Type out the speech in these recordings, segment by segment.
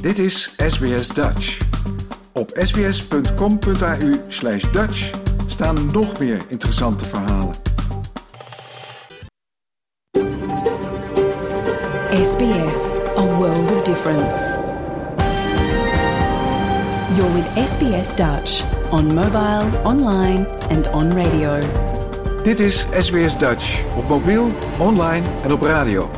Dit is SBS Dutch. Op sbs.com.au slash Dutch staan nog meer interessante verhalen. SBS, a world of difference. You're with SBS Dutch on mobile, online and on radio. Dit is SBS Dutch op mobiel, online en op radio.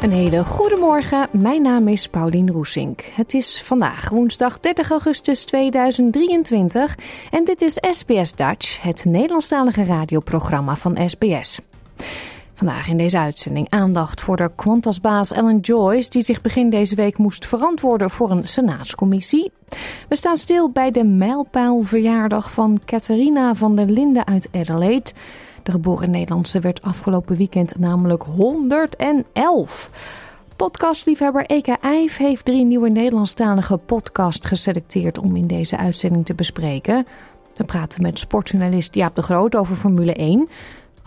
Een hele goede morgen. Mijn naam is Paulien Roesink. Het is vandaag woensdag 30 augustus 2023 en dit is SBS Dutch, het Nederlandstalige radioprogramma van SBS. Vandaag in deze uitzending aandacht voor de Qantasbaas Ellen Joyce, die zich begin deze week moest verantwoorden voor een senaatscommissie. We staan stil bij de mijlpaalverjaardag van Catharina van der Linden uit Adelaide. De geboren Nederlandse werd afgelopen weekend namelijk 111. Podcastliefhebber Eka Eif heeft drie nieuwe Nederlandstalige podcasts geselecteerd om in deze uitzending te bespreken. We praten met sportjournalist Jaap de Groot over Formule 1.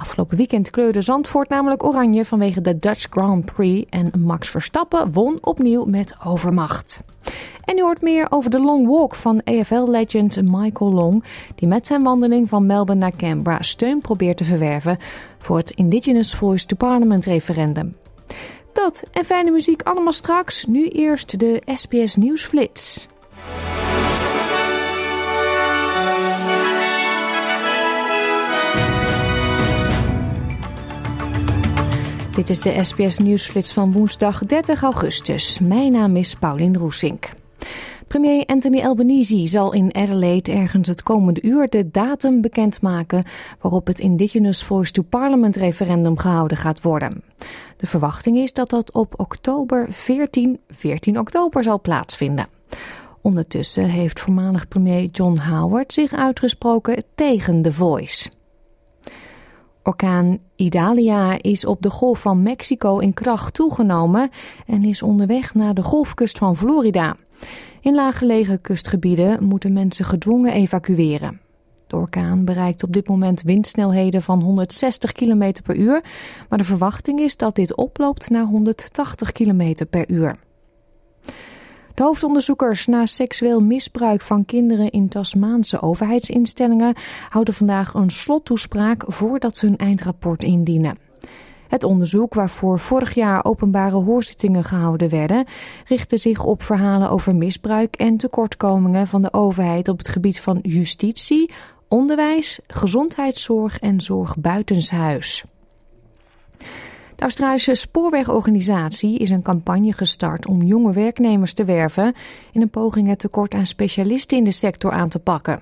Afgelopen weekend kleurde Zandvoort namelijk oranje vanwege de Dutch Grand Prix en Max Verstappen won opnieuw met overmacht. En u hoort meer over de long walk van AFL-legend Michael Long, die met zijn wandeling van Melbourne naar Canberra steun probeert te verwerven voor het Indigenous Voice to Parliament referendum. Dat en fijne muziek allemaal straks. Nu eerst de SBS Nieuwsflits. Dit is de SBS Nieuwsflits van woensdag 30 augustus. Mijn naam is Paulien Roesink. Premier Anthony Albanese zal in Adelaide ergens het komende uur de datum bekendmaken waarop het Indigenous Voice to Parliament referendum gehouden gaat worden. De verwachting is dat dat op oktober 14, 14 oktober zal plaatsvinden. Ondertussen heeft voormalig premier John Howard zich uitgesproken tegen The Voice. Orkaan Idalia is op de golf van Mexico in kracht toegenomen en is onderweg naar de golfkust van Florida. In laaggelegen kustgebieden moeten mensen gedwongen evacueren. De orkaan bereikt op dit moment windsnelheden van 160 km per uur, maar de verwachting is dat dit oploopt naar 180 km per uur. De hoofdonderzoekers naar seksueel misbruik van kinderen in Tasmaanse overheidsinstellingen houden vandaag een slottoespraak voordat ze hun eindrapport indienen. Het onderzoek, waarvoor vorig jaar openbare hoorzittingen gehouden werden, richtte zich op verhalen over misbruik en tekortkomingen van de overheid op het gebied van justitie, onderwijs, gezondheidszorg en zorg buitenshuis. Australische spoorwegorganisatie is een campagne gestart om jonge werknemers te werven in een poging het tekort aan specialisten in de sector aan te pakken.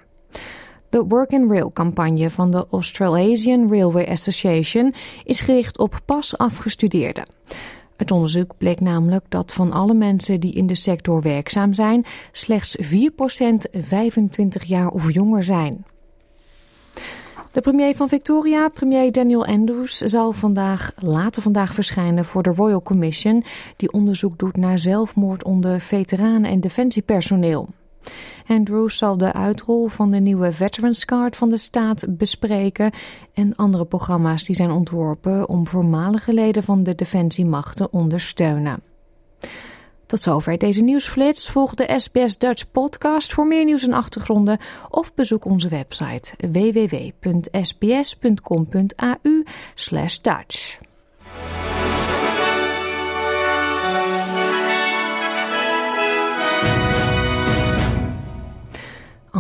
De Work and Rail campagne van de Australasian Railway Association is gericht op pas afgestudeerden. Het onderzoek bleek namelijk dat van alle mensen die in de sector werkzaam zijn, slechts 4% 25 jaar of jonger zijn. De premier van Victoria, premier Daniel Andrews, zal vandaag, later vandaag verschijnen voor de Royal Commission, die onderzoek doet naar zelfmoord onder veteranen en defensiepersoneel. Andrews zal de uitrol van de nieuwe Veterans Card van de staat bespreken en andere programma's die zijn ontworpen om voormalige leden van de defensiemacht te ondersteunen. Tot zover deze nieuwsflits. Volg de SBS Dutch podcast voor meer nieuws en achtergronden of bezoek onze website www.sbs.com.au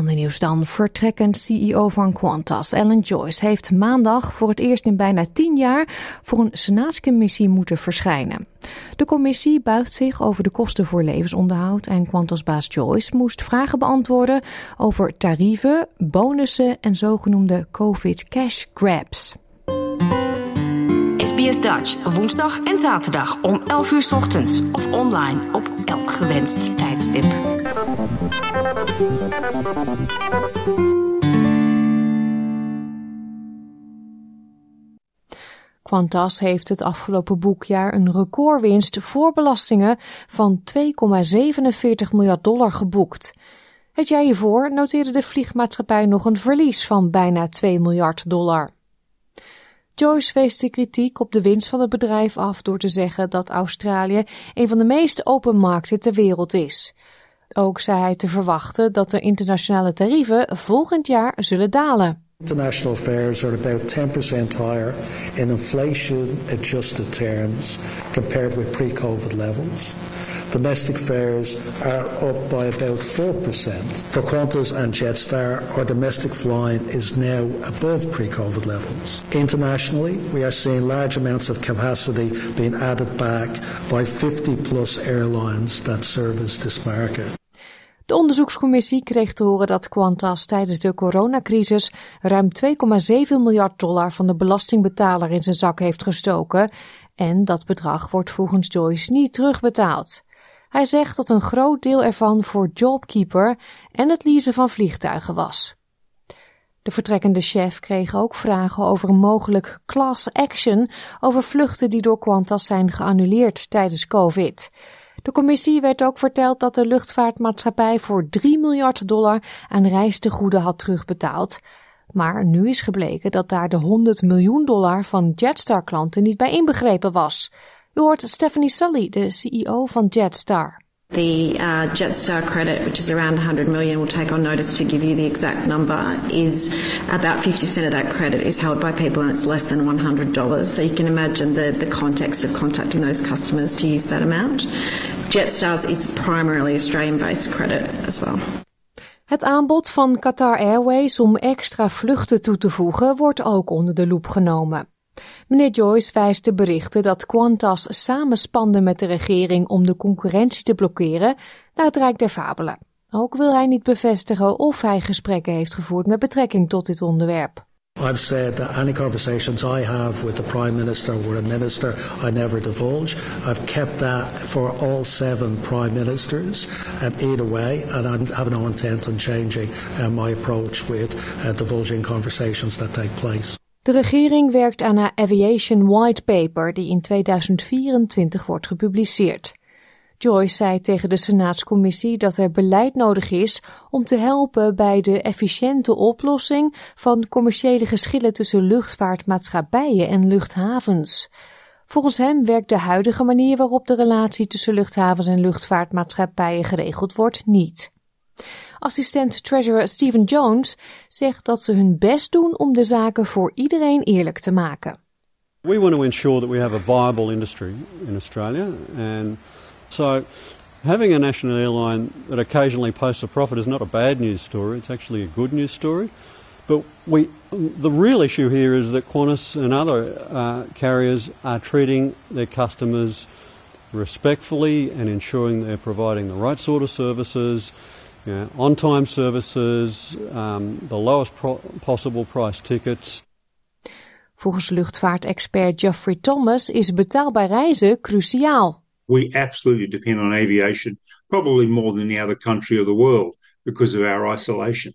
Ander nieuws dan. Vertrekkend CEO van Qantas, Alan Joyce, heeft maandag voor het eerst in bijna tien jaar voor een senaatscommissie moeten verschijnen. De commissie buigt zich over de kosten voor levensonderhoud en Qantas-baas Joyce moest vragen beantwoorden over tarieven, bonussen en zogenoemde COVID cash grabs. SBS Dutch woensdag en zaterdag om 11 uur ochtends of online op elk gewenst tijdstip. Qantas heeft het afgelopen boekjaar een recordwinst voor belastingen van 2,47 miljard dollar geboekt. Het jaar hiervoor noteerde de vliegmaatschappij nog een verlies van bijna 2 miljard dollar. Joyce wees de kritiek op de winst van het bedrijf af door te zeggen dat Australië een van de meest open markten ter wereld is. Ook zei hij te verwachten dat de internationale tarieven volgend jaar zullen dalen. International fares are about 10% higher in inflation adjusted terms compared with pre COVID levels. Domestic fares are up by about 4%. For Qantas and Jetstar, our domestic flying is now above pre COVID levels. Internationally, we are seeing large amounts of capacity being added back by 50 plus airlines that service this market. De onderzoekscommissie kreeg te horen dat Qantas tijdens de coronacrisis ruim 2,7 miljard dollar van de belastingbetaler in zijn zak heeft gestoken en dat bedrag wordt volgens Joyce niet terugbetaald. Hij zegt dat een groot deel ervan voor JobKeeper en het leasen van vliegtuigen was. De vertrekkende chef kreeg ook vragen over een mogelijk class action over vluchten die door Qantas zijn geannuleerd tijdens COVID. De commissie werd ook verteld dat de luchtvaartmaatschappij voor 3 miljard dollar aan reistegoeden had terugbetaald. Maar nu is gebleken dat daar de 100 miljoen dollar van Jetstar-klanten niet bij inbegrepen was. U hoort Stephanie Sully, de CEO van Jetstar. The uh, Jetstar credit, which is around 100 million, we'll take on notice to give you the exact number, is about 50% of that credit is held by people and it's less than $100. So you can imagine the, the context of contacting those customers to use that amount. Jetstar's is primarily Australian-based credit as well. Het aanbod van Qatar Airways om extra vluchten toe te voegen wordt ook onder de loep genomen. Meneer Joyce wijst de berichten dat Qantas samenspande met de regering om de concurrentie te blokkeren naar het Rijk der Fabelen. Ook wil hij niet bevestigen of hij gesprekken heeft gevoerd met betrekking tot dit onderwerp. I've said that any conversations I have with the Prime Minister or a Minister, I never divulge. I've kept that for all seven Prime Ministers um, either way, and I have no intent on changing uh, my approach with uh, divulging conversations that take place. De regering werkt aan een Aviation White Paper die in 2024 wordt gepubliceerd. Joyce zei tegen de Senaatscommissie dat er beleid nodig is om te helpen bij de efficiënte oplossing van commerciële geschillen tussen luchtvaartmaatschappijen en luchthavens. Volgens hem werkt de huidige manier waarop de relatie tussen luchthavens en luchtvaartmaatschappijen geregeld wordt niet. Assistent Treasurer Stephen Jones zegt dat ze hun best doen om de zaken voor iedereen eerlijk te maken. We want to ensure that we have a viable industry in Australia and so having a national airline that occasionally posts a profit is not a bad news story, it's actually a good news story. But we, the real issue here is that Qantas and other uh, carriers are treating their customers respectfully and ensuring they're providing the right sort of services, yeah, on-time services, um, the lowest possible price tickets. Volgens luchtvaartexpert Geoffrey Thomas is betaalbaar reizen cruciaal. We absolutely depend on aviation, probably more than any other country of the world, because of our isolation.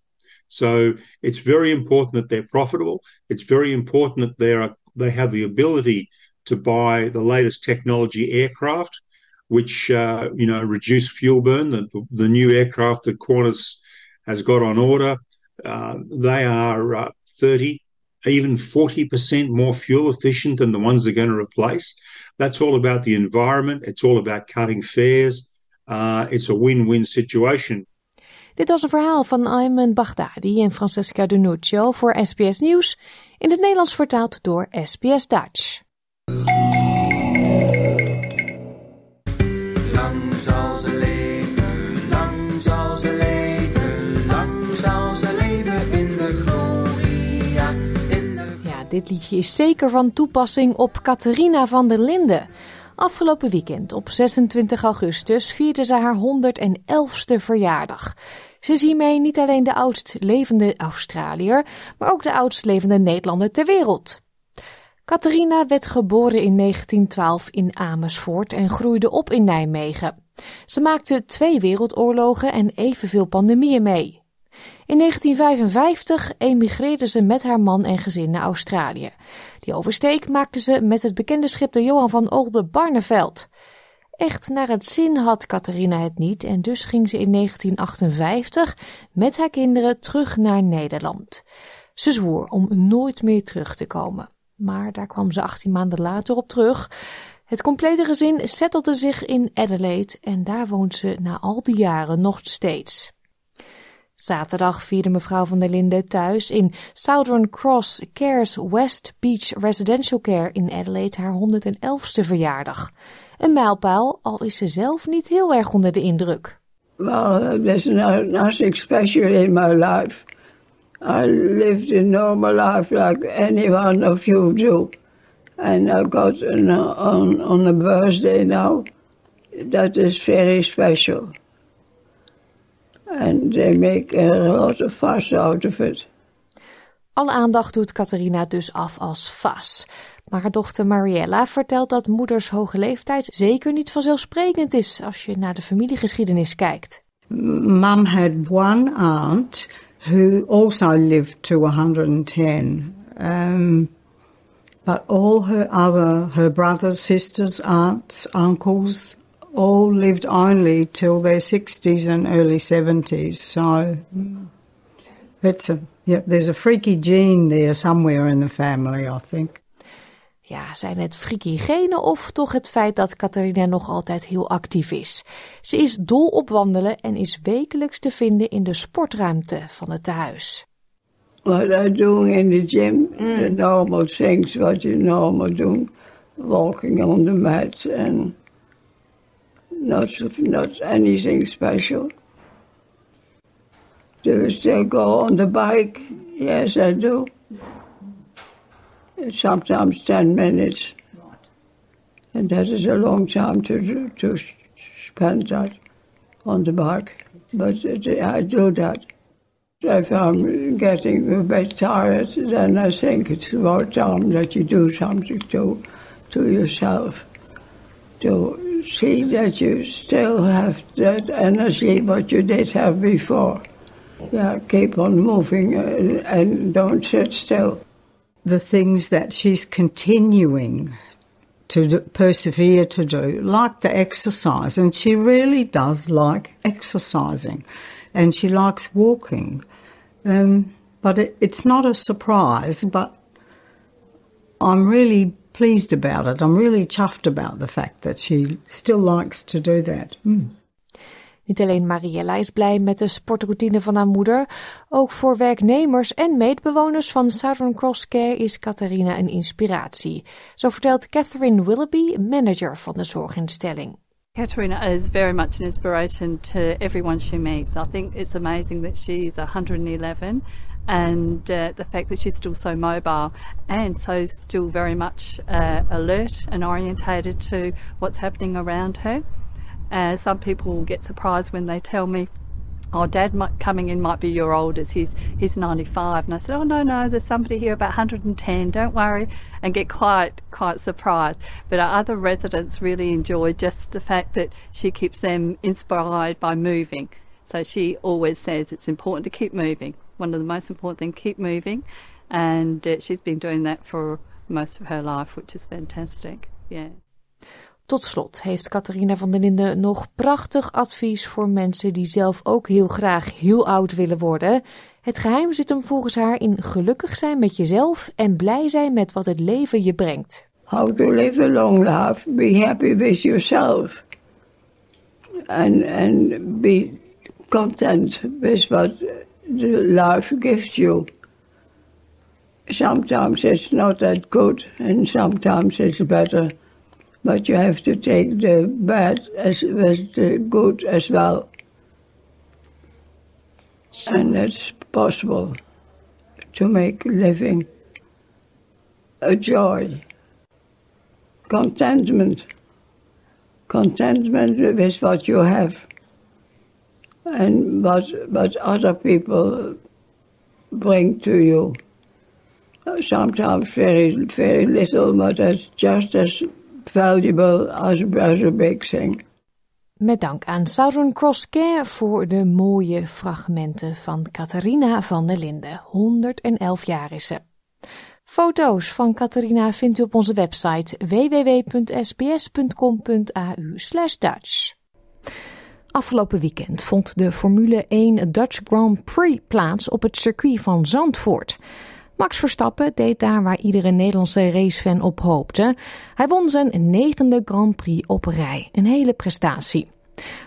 So it's very important that they're profitable. It's very important that they are they have the ability to buy the latest technology aircraft which uh, you know reduce fuel burn. The, the new aircraft that Qantas has got on order, uh, they are uh, 30, even 40% more fuel efficient than the ones they're going to replace. That's all about the environment. It's all about cutting fares. Uh, it's a win-win situation. Dit was een verhaal van Ayman Baghdadi en Francesca Denuccio voor SBS Nieuws, in het Nederlands vertaald door SBS Dutch. Dit liedje is zeker van toepassing op Catharina van der Linden. Afgelopen weekend, op 26 augustus, vierde ze haar 111ste verjaardag. Ze is hiermee niet alleen de oudst levende Australiër, maar ook de oudst levende Nederlander ter wereld. Catharina werd geboren in 1912 in Amersfoort en groeide op in Nijmegen. Ze maakte twee wereldoorlogen en evenveel pandemieën mee. In 1955 emigreerde ze met haar man en gezin naar Australië. Die oversteek maakte ze met het bekende schip de Johan van Olde Barneveld. Echt naar het zin had Catharina het niet en dus ging ze in 1958 met haar kinderen terug naar Nederland. Ze zwoer om nooit meer terug te komen. Maar daar kwam ze 18 maanden later op terug. Het complete gezin settelde zich in Adelaide en daar woont ze na al die jaren nog steeds. Zaterdag vierde mevrouw van der Linden thuis in Southern Cross Cares West Beach Residential Care in Adelaide haar 111ste verjaardag. Een mijlpaal, al is ze zelf niet heel erg onder de indruk. Well, there's nothing special in my life. I lived a normal life like any one of you do. And I got on, on a birthday now that is very special. And they make a lot of fuss out of it. Alle aandacht doet Catharina dus af als vas. Maar haar dochter Mariella vertelt dat moeders hoge leeftijd zeker niet vanzelfsprekend is als je naar de familiegeschiedenis kijkt. Mum had one aunt who also lived to 110. Um, but all her other, her brothers, sisters, aunts, uncles, all lived only till their 60s and early 70s. So it's a, yeah, there's a freaky gene there somewhere in the family, I think. Ja, zijn het freaky genen of toch het feit dat Catharina nog altijd heel actief is? Ze is dol op wandelen en is wekelijks te vinden in de sportruimte van het tehuis. What I do in the gym, the normal things what you normal do, walking on the mat and not, not anything special. Do you still go on the bike? Yes, I do. Sometimes 10 minutes. And that is a long time to, to spend that on the bike. But I do that. If I'm getting a bit tired, then I think it's about time that you do something to, to yourself. To see that you still have that energy what you did have before. Yeah, keep on moving and, and don't sit still. The things that she's continuing to do, persevere to do, like the exercise, and she really does like exercising, and she likes walking. Um, but it, it's not a surprise, but I'm really pleased about it. I'm really chuffed about the fact that she still likes to do that. Mm. Niet alleen Mariella is blij met de sportroutine van haar moeder, ook voor werknemers en meetbewoners van Southern Cross Care is Catharina een inspiratie. Zo vertelt Catherine Willoughby, manager van de zorginstelling. Katerina is very much an inspiration to everyone she meets. I think it's amazing that she's 111 and uh, the fact that she's still so mobile and so still very much uh, alert and orientated to what's happening around her. Uh, some people get surprised when they tell me, "Oh, Dad might, coming in might be your oldest. He's he's 95." And I said, "Oh no, no, there's somebody here about 110. Don't worry," and get quite quite surprised. But our other residents really enjoy just the fact that she keeps them inspired by moving. So she always says it's important to keep moving. One of the most important things, keep moving, and uh, she's been doing that for most of her life, which is fantastic. Yeah. Tot slot heeft Catharina van der Linden nog prachtig advies voor mensen die zelf ook heel graag heel oud willen worden. Het geheim zit hem volgens haar in gelukkig zijn met jezelf en blij zijn met wat het leven je brengt. How to live a long life, be happy with yourself. And, and be content with what life gives you. Sometimes it's not that good and sometimes it's better. But you have to take the bad as with the good as well. And it's possible to make living a joy, contentment, contentment with what you have and what, what other people bring to you. Sometimes very, very little, but that's just as valuable as, as a big thing. Met dank aan Southern Cross Care voor de mooie fragmenten van Catharina van der Linden. 111 jaar is ze. Foto's van Catharina vindt u op onze website www.sbs.com.au Dutch. Afgelopen weekend vond de Formule 1 Dutch Grand Prix plaats op het circuit van Zandvoort. Max Verstappen deed daar waar iedere Nederlandse racefan op hoopte. Hij won zijn negende Grand Prix op rij. Een hele prestatie.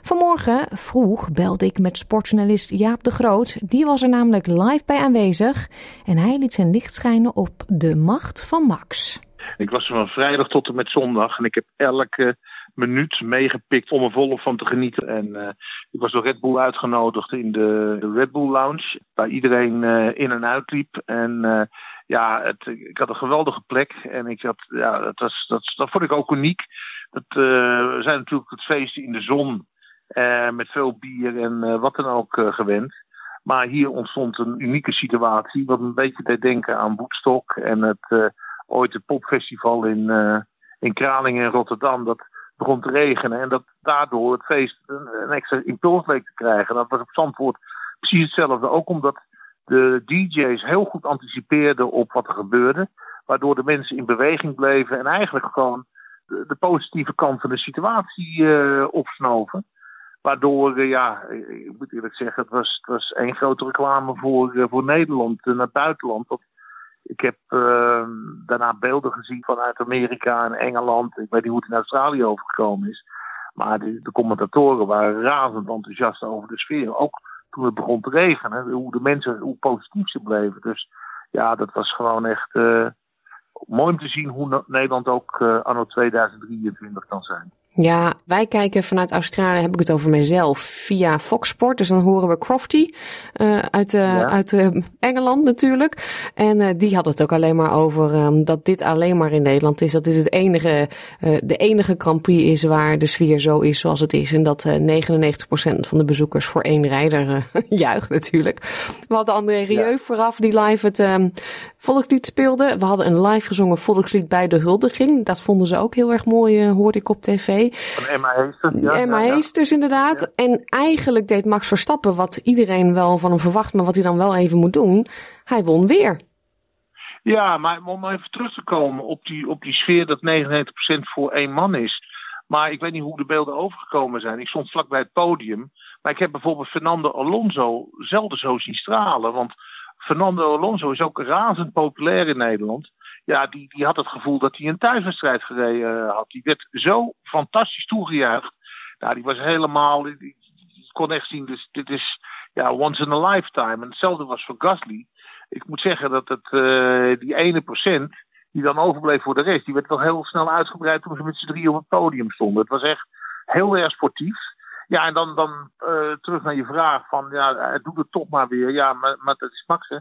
Vanmorgen vroeg belde ik met sportjournalist Jaap de Groot. Die was er namelijk live bij aanwezig. En hij liet zijn licht schijnen op de macht van Max. Ik was van vrijdag tot en met zondag. En ik heb elke minuut meegepikt om er volop van te genieten. En uh, ik was door Red Bull uitgenodigd in de, de Red Bull Lounge, waar iedereen uh, in en uit liep. En uh, ja, het, ik had een geweldige plek en ik had, ja, dat, was, dat, vond ik ook uniek. Dat, we zijn natuurlijk het feestje in de zon met veel bier en wat dan ook gewend. Maar hier ontstond een unieke situatie, wat een beetje deed denken aan Woodstock en het ooit het popfestival in, in Kralingen in Rotterdam. Dat, begon te regenen. En dat daardoor het feest een, extra impuls leek te krijgen. Dat was op Zandvoort precies hetzelfde. Ook omdat de DJ's heel goed anticipeerden op wat er gebeurde. Waardoor de mensen in beweging bleven en eigenlijk gewoon de, de positieve kant van de situatie uh, opsnoven. Waardoor, uh, ja, ik moet eerlijk zeggen, het was, het was één grote reclame voor, uh, voor Nederland en het buitenland. Dat ik heb uh, daarna beelden gezien vanuit Amerika en Engeland. Ik weet niet hoe het in Australië overgekomen is. Maar de, de commentatoren waren razend enthousiast over de sfeer. Ook toen het begon te regenen. Hoe de mensen, hoe positief ze bleven. Dus ja, dat was gewoon echt uh, mooi om te zien hoe Nederland ook uh, anno 2023 kan zijn. Ja, wij kijken vanuit Australië, heb ik het over mezelf, via Fox Sport. Dus dan horen we Crofty uh, uit, uh, uit uh, Engeland natuurlijk. En die had het ook alleen maar over um, dat dit alleen maar in Nederland is. Dat dit het enige, de enige Grand Prix is waar de sfeer zo is zoals het is. En dat 99% van de bezoekers voor één rijder juicht natuurlijk. We hadden André Rieu ja. vooraf die live het um, volkslied speelde. We hadden een live gezongen volkslied bij de huldiging. Dat vonden ze ook heel erg mooi, hoorde ik op tv. Van Emma Heesters. Ja, Emma ja, Heesters, inderdaad. En eigenlijk deed Max Verstappen wat iedereen wel van hem verwacht, maar wat hij dan wel even moet doen. Hij won weer. Ja, maar om even terug te komen op die, op die sfeer dat 99% voor één man is. Maar ik weet niet hoe de beelden overgekomen zijn. Ik stond vlak bij het podium. Maar ik heb bijvoorbeeld Fernando Alonso zelden zo zien stralen. Want Fernando Alonso is ook razend populair in Nederland ja, die, die had het gevoel dat hij een thuiswedstrijd gereden had. Die werd zo fantastisch toegejuicht. Nou, die was helemaal. Ik kon echt zien, dus dit is ja, once in a lifetime. En hetzelfde was voor Gasly. Ik moet zeggen dat het, uh, die ene procent die dan overbleef voor de rest, die werd wel heel snel uitgebreid toen ze met z'n drie op het podium stonden. Het was echt heel erg sportief. Ja, en dan, dan uh, terug naar je vraag van, ja, doet het toch maar weer. Ja, maar, maar dat is Max, hè.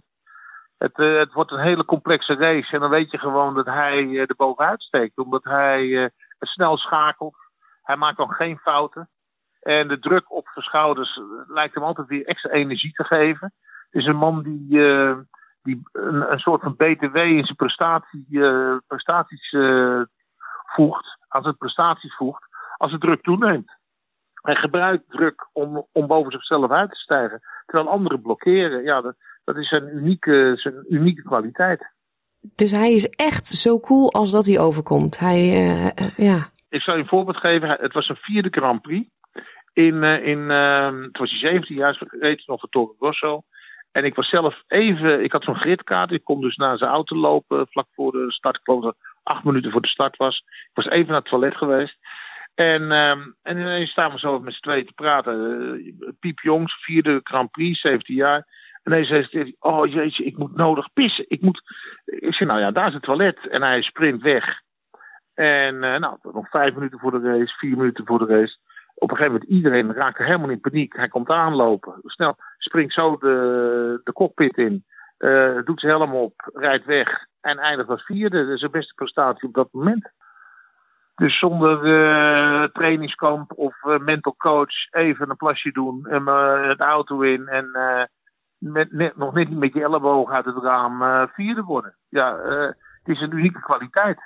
Het, uh, het, wordt een hele complexe race. En dan weet je gewoon dat hij uh, er bovenuit steekt. Omdat hij uh, snel schakelt. Hij maakt dan geen fouten. En de druk op zijn schouders lijkt hem altijd weer extra energie te geven. Het is een man die, die een, een, soort van BTW in zijn prestatie, prestaties voegt. Als het prestaties voegt. Als de druk toeneemt. Hij gebruikt druk om, om boven zichzelf uit te stijgen. Terwijl anderen blokkeren. Ja, dat, dat is zijn unieke, zijn unieke kwaliteit. Dus hij is echt zo cool als dat hij overkomt. Hij, uh, ja. Ik zal je een voorbeeld geven. Het was een vierde Grand Prix. In, uh, in, uh, het was hij 17 jaar, reed nog voor Toro Rosso. En ik was zelf even, ik had zo'n gridkaart. Ik kon dus naar zijn auto lopen vlak voor de start. Ik geloof dat acht minuten voor de start was. Ik was even naar het toilet geweest. En, um, en ineens staan we zo met z'n tweeën te praten. Piep Jongs, vierde Grand Prix, 17 jaar. En hij zegt, oh jeetje, ik moet nodig pissen. Ik moet... Zeg, nou ja, daar is het toilet. En hij sprint weg. En uh, nou, nog vijf minuten voor de race, vier minuten voor de race. Op een gegeven moment, iedereen raakt helemaal in paniek. Hij komt aanlopen. Snel, springt zo de, de cockpit in. Uh, doet zijn helm op, rijdt weg. En eindigt als vierde. Dat is de beste prestatie op dat moment. Dus zonder uh, trainingskamp of mental coach even een plasje doen en het auto in en met, net, nog net niet met je elleboog uit het raam uh, vierde worden. Ja, uh, het is een unieke kwaliteit.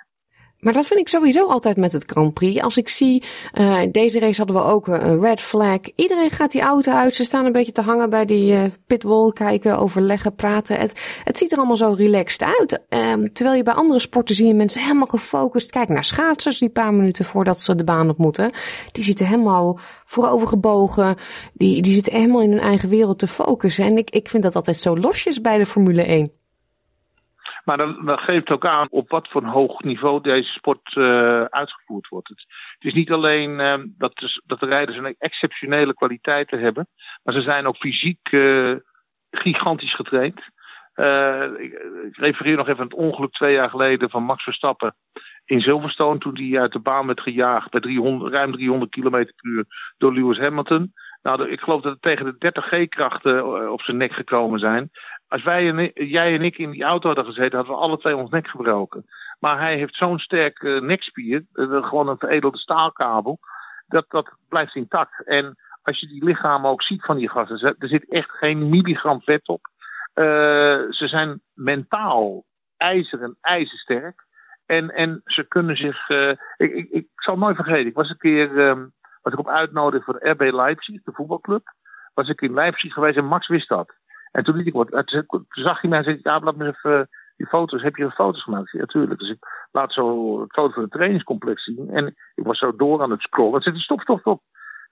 Maar dat vind ik sowieso altijd met het Grand Prix. Als ik zie, uh, deze race hadden we ook een red flag. Iedereen gaat die auto uit. Ze staan een beetje te hangen bij die uh, pitwall, kijken, overleggen, praten. Het, het ziet er allemaal zo relaxed uit. Um, terwijl je bij andere sporten zie je mensen helemaal gefocust. Kijk naar schaatsers die paar minuten voordat ze de baan op moeten. Die zitten helemaal voorovergebogen. Die, die zitten helemaal in hun eigen wereld te focussen. En ik, ik vind dat altijd zo losjes bij de Formule 1. Maar dan, dan geeft ook aan op wat voor een hoog niveau deze sport uh, uitgevoerd wordt. Het, is niet alleen uh, dat, de, dat de rijders een exceptionele kwaliteiten hebben, maar ze zijn ook fysiek uh, gigantisch getraind. Ik, ik, refereer nog even aan het ongeluk twee jaar geleden van Max Verstappen in Silverstone. Toen hij uit de baan werd gejaagd bij 300, ruim 300 km per uur door Lewis Hamilton. Nou, ik geloof dat het tegen de 30 G-krachten op zijn nek gekomen zijn. Als wij en, jij en ik in die auto hadden gezeten, hadden we alle twee ons nek gebroken. Maar hij heeft zo'n sterk uh, nekspier, uh, gewoon een veredelde staalkabel, dat, dat blijft intact. En als je die lichamen ook ziet van die gasten, er zit echt geen milligram vet op. Uh, ze zijn mentaal ijzer en ijzersterk. En, en ze kunnen zich. ik, ik, ik zal nooit vergeten. Ik was een keer um, was ik op uitnodiging voor RB Leipzig, de voetbalclub. Was ik in Leipzig geweest en Max wist dat. En toen liet ik wat. Toen zag hij mij en zei: Ja, laat me even eh, die foto's. Heb je foto's gemaakt? Ja, tuurlijk. Dus ik laat zo een foto van het trainingscomplex zien. En ik was zo door aan het scrollen. En zei: Stop, stop, stop.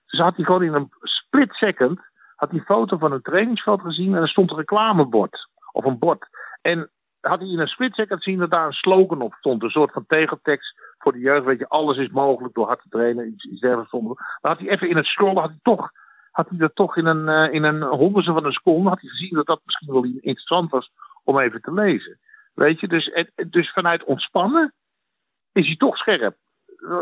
Dus had hij gewoon in een split second. Had hij foto van een trainingsveld gezien. En er stond een reclamebord. Of een bord. En had hij in een split second zien dat daar een slogan op stond. Een soort van tegeltekst voor de jeugd. Weet je, alles is mogelijk door hard te trainen. Iets, iets. Maar had hij even in het scrollen, had hij toch had hij dat toch in een, uh, in een honderdste van een seconde, had hij gezien dat dat misschien wel interessant was om even te lezen. Weet je, dus, dus vanuit ontspannen is hij toch scherp.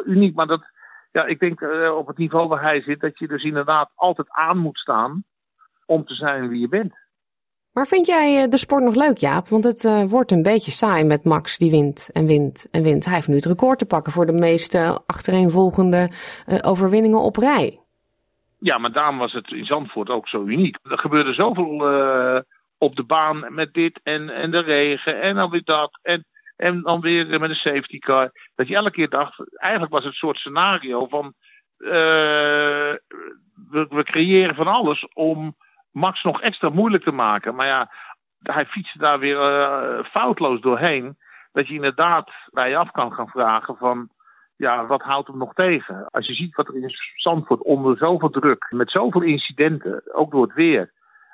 Uniek, maar dat, ja, ik denk uh, op het niveau waar hij zit, dat je dus inderdaad altijd aan moet staan om te zijn wie je bent. Maar vind jij eh, de sport nog leuk, Jaap? Want het wordt een beetje saai met Max die wint en wint en wint. Hij heeft nu het record te pakken voor de meeste achtereenvolgende overwinningen op rij. Ja, maar daarom was het in Zandvoort ook zo uniek. Er gebeurde zoveel uh, op de baan met dit en, en de regen en dan weer dat. En, en dan weer met een safety car. Dat je elke keer dacht, eigenlijk was het een soort scenario van... Uh, we, we creëren van alles om Max nog extra moeilijk te maken. Maar ja, hij fietste daar weer uh, foutloos doorheen. Dat je inderdaad bij je af kan gaan vragen van ja, wat houdt hem nog tegen? Als je ziet wat er in Zandvoort onder zoveel druk, met zoveel incidenten, ook door het weer,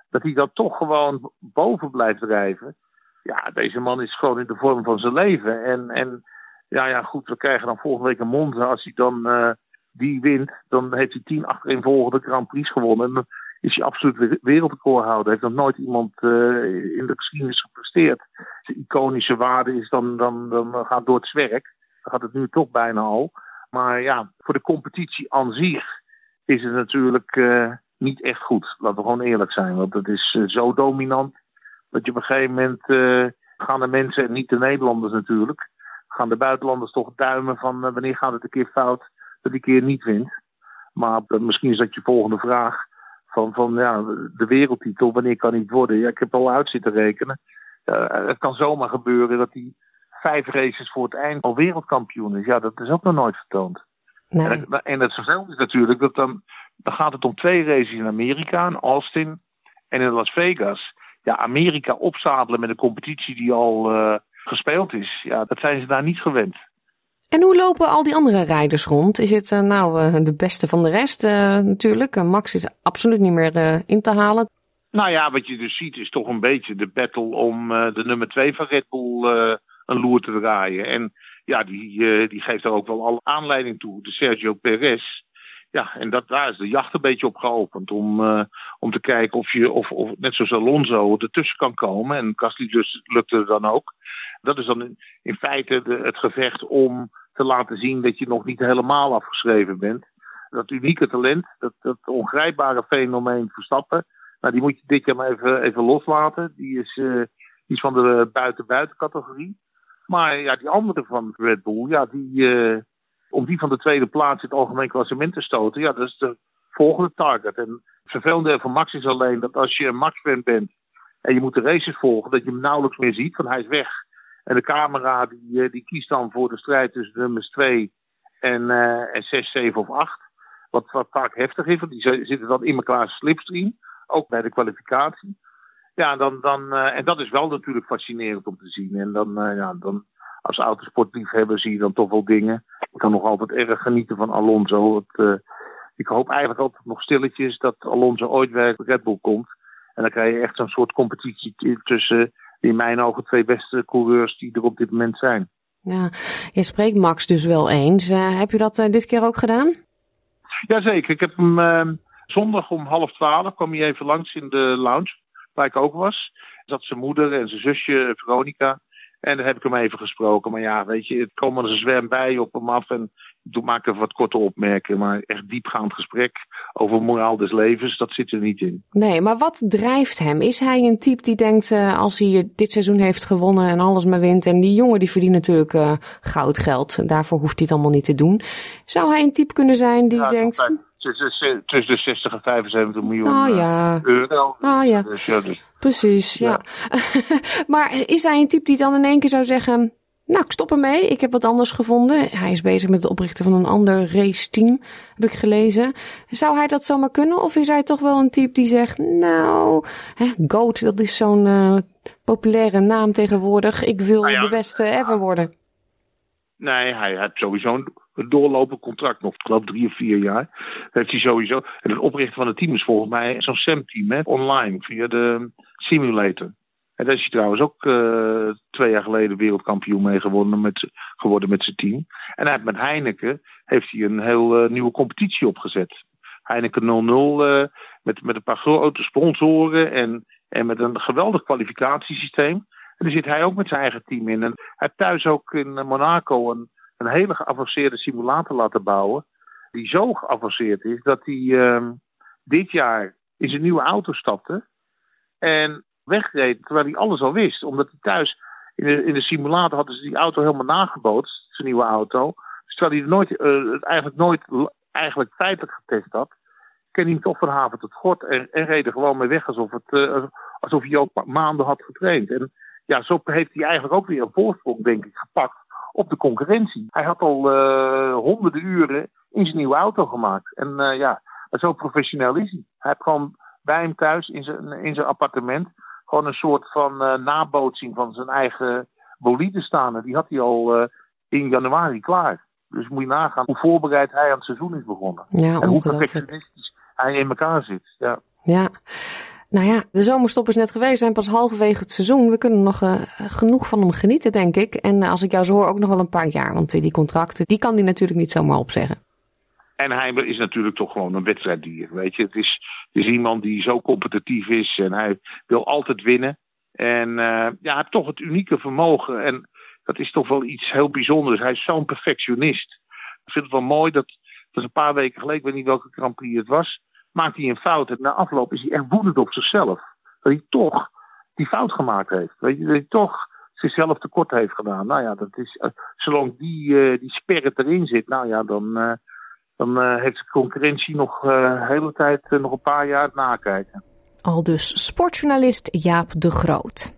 dat hij dat toch gewoon boven blijft drijven. Ja, deze man is gewoon in de vorm van zijn leven. En, en ja, ja, goed, we krijgen dan volgende week een mond. Als hij dan uh, die wint, dan heeft hij tien achtereenvolgende Grand Prix gewonnen. En dan is hij absoluut wereldrecordhouder. Heeft nog nooit iemand uh, in de geschiedenis gepresteerd. Zijn iconische waarde is dan, dan, dan gaat door het zwerk gaat het nu toch bijna al. Maar ja, voor de competitie aan zich is het natuurlijk uh, niet echt goed. Laten we gewoon eerlijk zijn. Want het is uh, zo dominant dat je op een gegeven moment uh, gaan de mensen, en niet de Nederlanders natuurlijk, gaan de buitenlanders toch duimen van wanneer gaat het een keer fout dat die keer niet wint. Maar misschien is dat je volgende vraag van, van ja, de wereldtitel, wanneer kan het worden? Ja, ik heb al uit zitten rekenen. het kan zomaar gebeuren dat die vijf races voor het eind al wereldkampioen is. Ja, dat is ook nog nooit vertoond. Nee. En, en het vervelende is natuurlijk dat dan, dan gaat het om twee races in Amerika, in Austin en in Las Vegas. Ja, Amerika opzadelen met een competitie die al uh, gespeeld is, ja, dat zijn ze daar niet gewend. En hoe lopen al die andere rijders rond? Is het uh, nou uh, de beste van de rest natuurlijk? Max is absoluut niet meer in te halen. Nou ja, wat je dus ziet is toch een beetje de battle om de nummer twee van Red Bull een loer te draaien. En ja, die, uh, die geeft daar ook wel al aanleiding toe. De Sergio Perez. Ja, en dat, daar is de jacht een beetje op geopend. Om, uh, om te kijken of je, of, of net zoals Alonso, ertussen kan komen. En Gasly dus lukte het dan ook. Dat is dan in, in feite de, het gevecht om te laten zien dat je nog niet helemaal afgeschreven bent. Dat unieke talent, dat, dat ongrijpbare fenomeen Verstappen. Nou, die moet je dit jaar maar even, even loslaten. Die is, uh, die is van de buiten-buiten categorie. Maar ja, die andere van Red Bull, ja, die, uh, om die van de tweede plaats in het algemeen klassement te stoten, ja, dat is de volgende target. En het vervelende van Max is alleen dat als je een Max-fan bent, en je moet de races volgen, dat je hem nauwelijks meer ziet, want hij is weg. En de camera die, eh, die kiest dan voor de strijd tussen nummers 2 en, uh, en 6, 7 of 8. Wat, wat vaak heftig is, want die zitten dan in elkaar slipstream, ook bij de kwalificatie. Ja, dan, dan, uh, en dat is wel natuurlijk fascinerend om te zien. En dan, uh, ja, dan als autosportliefhebber zie je dan toch wel dingen. Ik kan nog altijd erg genieten van Alonso. Het, uh, ik hoop eigenlijk altijd nog stilletjes dat Alonso ooit bij Red Bull komt. En dan krijg je echt zo'n soort competitie tussen in mijn ogen twee beste coureurs die er op dit moment zijn. Ja, je spreekt Max dus wel eens. Uh, heb je dat uh, dit keer ook gedaan? Jazeker. Ik heb hem uh, zondag om half twaalf kwam hij even langs in de lounge, waar ik ook was. Zat zijn moeder en zijn zusje Veronica. En daar heb ik hem even gesproken. Maar ja, weet je, het komen er een zwem bij op hem af. En ik maak even wat korte opmerkingen. Maar echt diepgaand gesprek over moraal des levens, dat zit er niet in. Nee, maar wat drijft hem? Is hij een type die denkt, uh, als hij dit seizoen heeft gewonnen en alles maar wint. En die jongen die verdient natuurlijk uh, goudgeld. Daarvoor hoeft hij het allemaal niet te doen. Zou hij een type kunnen zijn die ja, denkt... Tussen, tussen de 60 en 75 miljoen oh, ja. euro. Ah ja. Dus, ja dus, Precies, ja. ja. maar is hij een type die dan in één keer zou zeggen... Nou, ik stop ermee. Ik heb wat anders gevonden. Hij is bezig met het oprichten van een ander raceteam, heb ik gelezen. Zou hij dat zomaar kunnen? Of is hij toch wel een type die zegt... Nou, hè, GOAT, dat is zo'n uh, populaire naam tegenwoordig. Ik wil nou ja, de beste ever worden. Nee, hij heeft sowieso een doorlopend contract nog. Ik geloof drie of vier jaar. Heeft hij sowieso. En het oprichten van het team is volgens mij zo'n SAM-team, online, via de simulator. En daar is hij trouwens ook uh, twee jaar geleden wereldkampioen mee geworden met, geworden met zijn team. En hij heeft met Heineken heeft hij een heel uh, nieuwe competitie opgezet. Heineken 0-0 uh, met, met een paar grote sponsoren en, en met een geweldig kwalificatiesysteem. En daar zit hij ook met zijn eigen team in. En hij heeft thuis ook in Monaco een, een hele geavanceerde simulator laten bouwen. Die zo geavanceerd is dat hij uh, dit jaar in zijn nieuwe auto stapte. En wegreed terwijl hij alles al wist. Omdat hij thuis in de, in de simulator hadden ze die auto helemaal nagebootst, zijn nieuwe auto. Dus terwijl hij nooit, uh, het eigenlijk nooit eigenlijk feitelijk getest had, ken hij toch van haven tot gort en, en reed er gewoon mee weg alsof, het, uh, alsof hij ook maanden had getraind. En ja, zo heeft hij eigenlijk ook weer een voorsprong, denk ik, gepakt op de concurrentie. Hij had al uh, honderden uren in zijn nieuwe auto gemaakt. En uh, ja, zo professioneel is hij. Hij heeft gewoon bij hem thuis in zijn, in zijn appartement gewoon een soort van uh, nabootsing van zijn eigen bolide staan. En die had hij al in januari klaar. Dus moet je nagaan hoe voorbereid hij aan het seizoen is begonnen. Ja, en hoe perfectionistisch hij in elkaar zit. Ja. ja. Nou ja, de zomerstop is net geweest. We zijn pas halverwege het seizoen. We kunnen nog uh, genoeg van hem genieten, denk ik. En als ik jou zo hoor, ook nog wel een paar jaar. Want die contracten, die kan hij natuurlijk niet zomaar opzeggen. En hij is natuurlijk toch gewoon een wedstrijddier. Weet je, het is, is iemand die zo competitief is en hij wil altijd winnen. En ja, hij heeft toch het unieke vermogen. En dat is toch wel iets heel bijzonders. Hij is zo'n perfectionist. Ik vind het wel mooi dat, dat een paar weken geleden, ik weet niet welke Grand het was, maakt hij een fout. En na afloop is hij echt woedend op zichzelf. Dat hij toch die fout gemaakt heeft. Weet je, dat hij toch zichzelf tekort heeft gedaan. Nou ja, dat is, uh, zolang die, uh, die sperret erin zit, nou ja, dan, uh, dan heeft de concurrentie nog de hele tijd nog een paar jaar het nakijken. Al dus sportjournalist Jaap de Groot.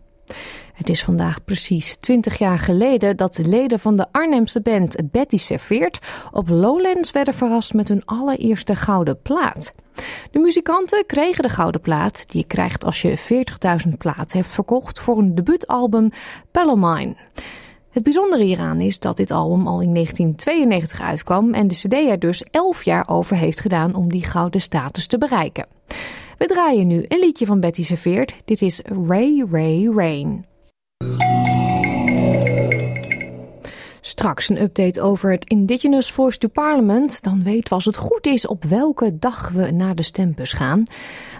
Het is vandaag precies 20 jaar geleden dat de leden van de Arnhemse band Betty Serveert op Lowlands werden verrast met hun allereerste gouden plaat. De muzikanten kregen de gouden plaat die je krijgt als je 40.000 platen hebt verkocht voor een debuutalbum Palomine. Het bijzondere hieraan is dat dit album al in 1992 uitkwam en de CD er dus 11 jaar over heeft gedaan om die gouden status te bereiken. We draaien nu een liedje van Betty Serveert. Dit is Ray Ray Rain. Straks een update over het Indigenous Voice to Parliament. Dan weten we als het goed is op welke dag we naar de stembus gaan.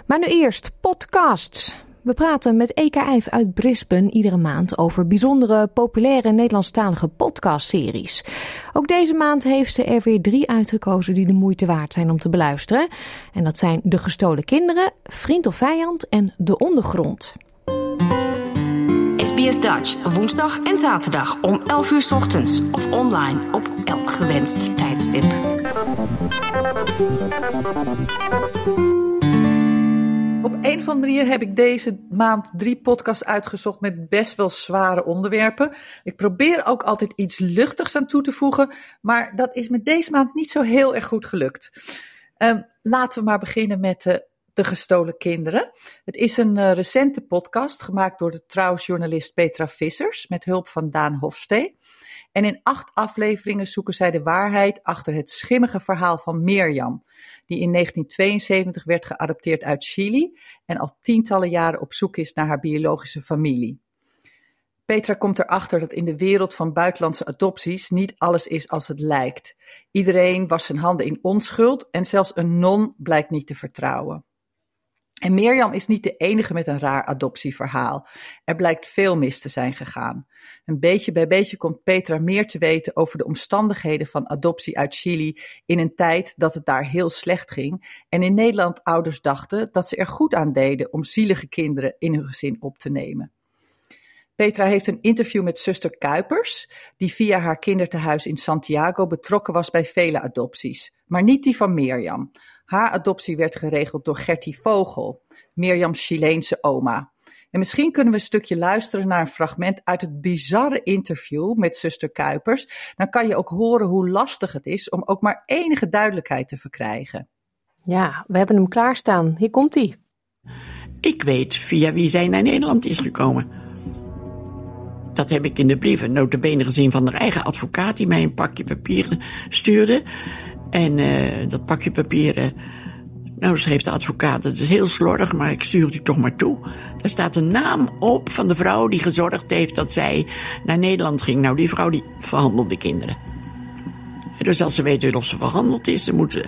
Maar nu eerst podcasts. We praten met EKF uit Brisbane iedere maand over bijzondere, populaire Nederlandstalige podcastseries. Ook deze maand heeft ze er weer drie uitgekozen die de moeite waard zijn om te beluisteren. En dat zijn De Gestolen Kinderen, Vriend of Vijand en De Ondergrond. SBS Dutch, woensdag en zaterdag om 11 uur ochtends of online op elk gewenst tijdstip. Op een of andere manier heb ik deze maand drie podcasts uitgezocht met best wel zware onderwerpen. Ik probeer ook altijd iets luchtigs aan toe te voegen, maar dat is met deze maand niet zo heel erg goed gelukt. Um, laten we maar beginnen met de, de gestolen kinderen. Het is een uh, recente podcast gemaakt door de trouwjournalist Petra Vissers met hulp van Daan Hofstee. En in acht afleveringen zoeken zij de waarheid achter het schimmige verhaal van Mirjam, die in 1972 werd geadopteerd uit Chili en al tientallen jaren op zoek is naar haar biologische familie. Petra komt erachter dat in de wereld van buitenlandse adopties niet alles is als het lijkt. Iedereen was zijn handen in onschuld en zelfs een non blijkt niet te vertrouwen. En Mirjam is niet de enige met een raar adoptieverhaal. Er blijkt veel mis te zijn gegaan. Een beetje bij beetje komt Petra meer te weten over de omstandigheden van adoptie uit Chili in een tijd dat het daar heel slecht ging en in Nederland ouders dachten dat ze er goed aan deden om zielige kinderen in hun gezin op te nemen. Petra heeft een interview met zuster Kuipers, die via haar kindertehuis in Santiago betrokken was bij vele adopties, maar niet die van Mirjam. Haar adoptie werd geregeld door Gertie Vogel, Mirjam's Chileense oma. En misschien kunnen we een stukje luisteren naar een fragment uit het bizarre interview met zuster Kuipers. Dan kan je ook horen hoe lastig het is om ook maar enige duidelijkheid te verkrijgen. Ja, we hebben hem klaarstaan. Hier komt hij. Ik weet via wie zij naar Nederland is gekomen. Dat heb ik in de brieven notabene gezien van haar eigen advocaat... die mij een pakje papieren stuurde. En uh, dat pakje papieren... Nou, schreef de advocaat, het is heel slordig, maar ik stuur het u toch maar toe. Daar staat een naam op van de vrouw die gezorgd heeft dat zij naar Nederland ging. Nou, die vrouw die verhandelde kinderen. Dus als ze weten of ze verhandeld is, dan moet ze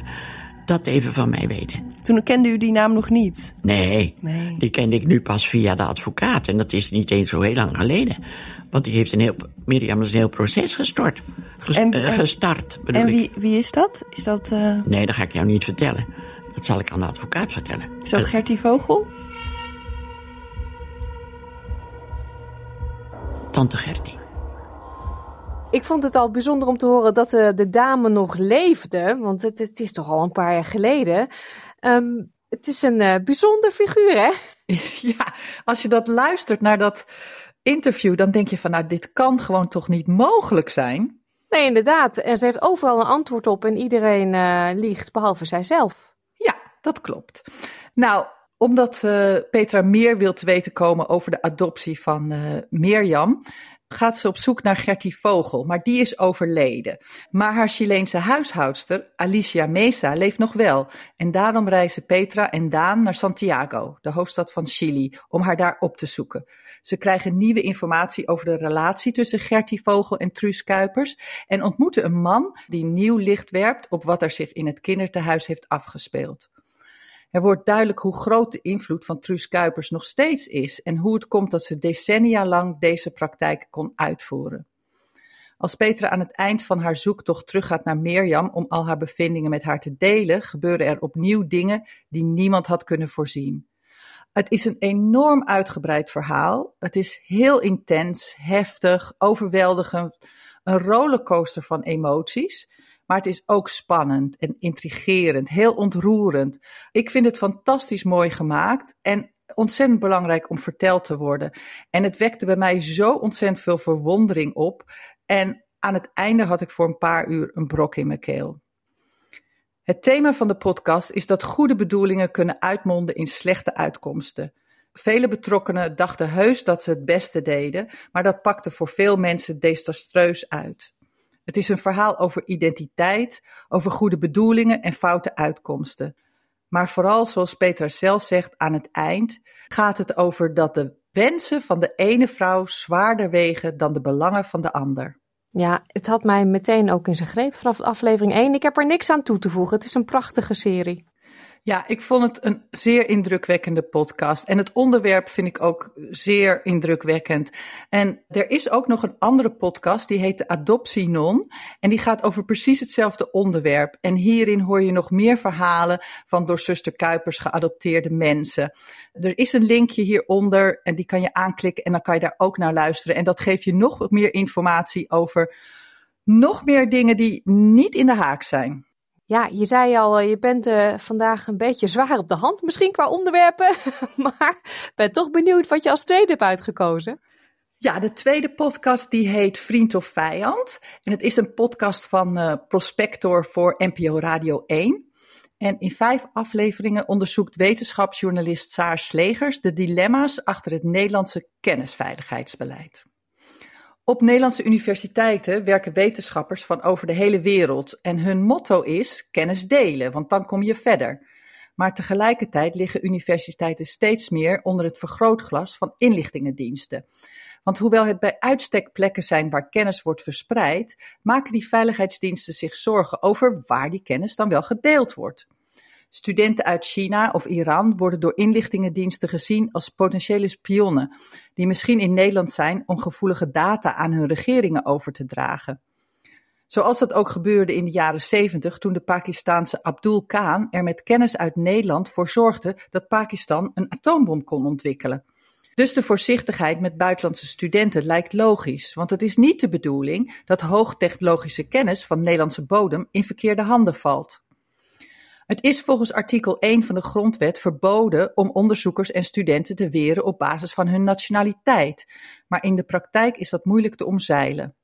dat even van mij weten. Toen kende u die naam nog niet? Nee, nee, die kende ik nu pas via de advocaat. En dat is niet eens zo heel lang geleden. Want die heeft een heel, Mirjam is een heel proces gestort. Ges, en, uh, gestart, En wie, wie is dat? Is dat uh... Nee, dat ga ik jou niet vertellen. Dat zal ik aan de advocaat vertellen. Is dat Gertie Vogel? Tante Gertie. Ik vond het al bijzonder om te horen dat de, de dame nog leefde. Want het, het, is toch al een paar jaar geleden. Um, het is een uh, bijzonder figuur, hè? Ja, als je dat luistert naar dat interview, dan denk je van, nou, dit kan gewoon toch niet mogelijk zijn? Nee, inderdaad. En ze heeft overal een antwoord op en iedereen uh, liegt, behalve zijzelf. Ja, dat klopt. Nou, omdat uh, Petra meer wil te weten komen over de adoptie van uh, Mirjam, gaat ze op zoek naar Gertie Vogel, maar die is overleden. Maar haar Chileense huishoudster, Alicia Mesa, leeft nog wel. En daarom reizen Petra en Daan naar Santiago, de hoofdstad van Chili, om haar daar op te zoeken. Ze krijgen nieuwe informatie over de relatie tussen Gertie Vogel en Truus Kuipers en ontmoeten een man die nieuw licht werpt op wat er zich in het kindertehuis heeft afgespeeld. Er wordt duidelijk hoe groot de invloed van Truus Kuipers nog steeds is en hoe het komt dat ze decennia lang deze praktijk kon uitvoeren. Als Petra aan het eind van haar zoektocht teruggaat naar Mirjam om al haar bevindingen met haar te delen, gebeuren er opnieuw dingen die niemand had kunnen voorzien. Het is een enorm uitgebreid verhaal. Het is heel intens, heftig, overweldigend, een rollercoaster van emoties. Maar het is ook spannend en intrigerend, heel ontroerend. Ik vind het fantastisch mooi gemaakt en ontzettend belangrijk om verteld te worden. En het wekte bij mij zo ontzettend veel verwondering op. En aan het einde had ik voor een paar uur een brok in mijn keel. Het thema van de podcast is dat goede bedoelingen kunnen uitmonden in slechte uitkomsten. Vele betrokkenen dachten heus dat ze het beste deden, maar dat pakte voor veel mensen desastreus uit. Het is een verhaal over identiteit, over goede bedoelingen en foute uitkomsten. Maar vooral, zoals Peter zelf zegt aan het eind, gaat het over dat de wensen van de ene vrouw zwaarder wegen dan de belangen van de ander. Ja, het had mij meteen ook in zijn greep vanaf aflevering 1. Ik heb er niks aan toe te voegen. Het is een prachtige serie. Ja, ik vond het een zeer indrukwekkende podcast. En het onderwerp vind ik ook zeer indrukwekkend. En er is ook nog een andere podcast, die heet de Adoptie Non. En die gaat over precies hetzelfde onderwerp. En hierin hoor je nog meer verhalen van door zuster Kuipers geadopteerde mensen. Er is een linkje hieronder en die kan je aanklikken en dan kan je daar ook naar luisteren. En dat geeft je nog meer informatie over nog meer dingen die niet in de haak zijn. Ja, je zei al, je bent uh, vandaag een beetje zwaar op de hand misschien qua onderwerpen. maar ben toch benieuwd wat je als tweede hebt uitgekozen. Ja, de tweede podcast die heet Vriend of Vijand. En het is een podcast van uh, Prospector voor NPO Radio 1. En in vijf afleveringen onderzoekt wetenschapsjournalist Saar Slegers de dilemma's achter het Nederlandse kennisveiligheidsbeleid. Op Nederlandse universiteiten werken wetenschappers van over de hele wereld en hun motto is kennis delen, want dan kom je verder. Maar tegelijkertijd liggen universiteiten steeds meer onder het vergrootglas van inlichtingendiensten. Want hoewel het bij uitstek plekken zijn waar kennis wordt verspreid, maken die veiligheidsdiensten zich zorgen over waar die kennis dan wel gedeeld wordt. Studenten uit China of Iran worden door inlichtingendiensten gezien als potentiële spionnen, die misschien in Nederland zijn om gevoelige data aan hun regeringen over te dragen. Zoals dat ook gebeurde in de jaren 70 toen de Pakistaanse Abdul Khan er met kennis uit Nederland voor zorgde dat Pakistan een atoombom kon ontwikkelen. Dus de voorzichtigheid met buitenlandse studenten lijkt logisch, want het is niet de bedoeling dat hoogtechnologische kennis van Nederlandse bodem in verkeerde handen valt. Het is volgens artikel 1 van de Grondwet verboden om onderzoekers en studenten te weren op basis van hun nationaliteit, maar in de praktijk is dat moeilijk te omzeilen.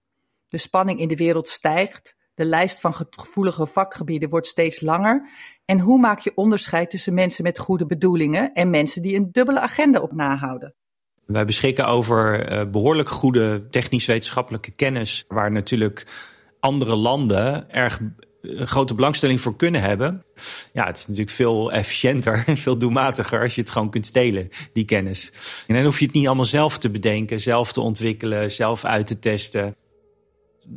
De spanning in de wereld stijgt, de lijst van gevoelige vakgebieden wordt steeds langer en hoe maak je onderscheid tussen mensen met goede bedoelingen en mensen die een dubbele agenda op nahouden? Wij beschikken over uh, behoorlijk goede technisch-wetenschappelijke kennis, waar natuurlijk andere landen erg grote belangstelling voor kunnen hebben. Ja, het is natuurlijk veel efficiënter veel doelmatiger als je het gewoon kunt stelen, die kennis. En dan hoef je het niet allemaal zelf te bedenken, zelf te ontwikkelen, zelf uit te testen.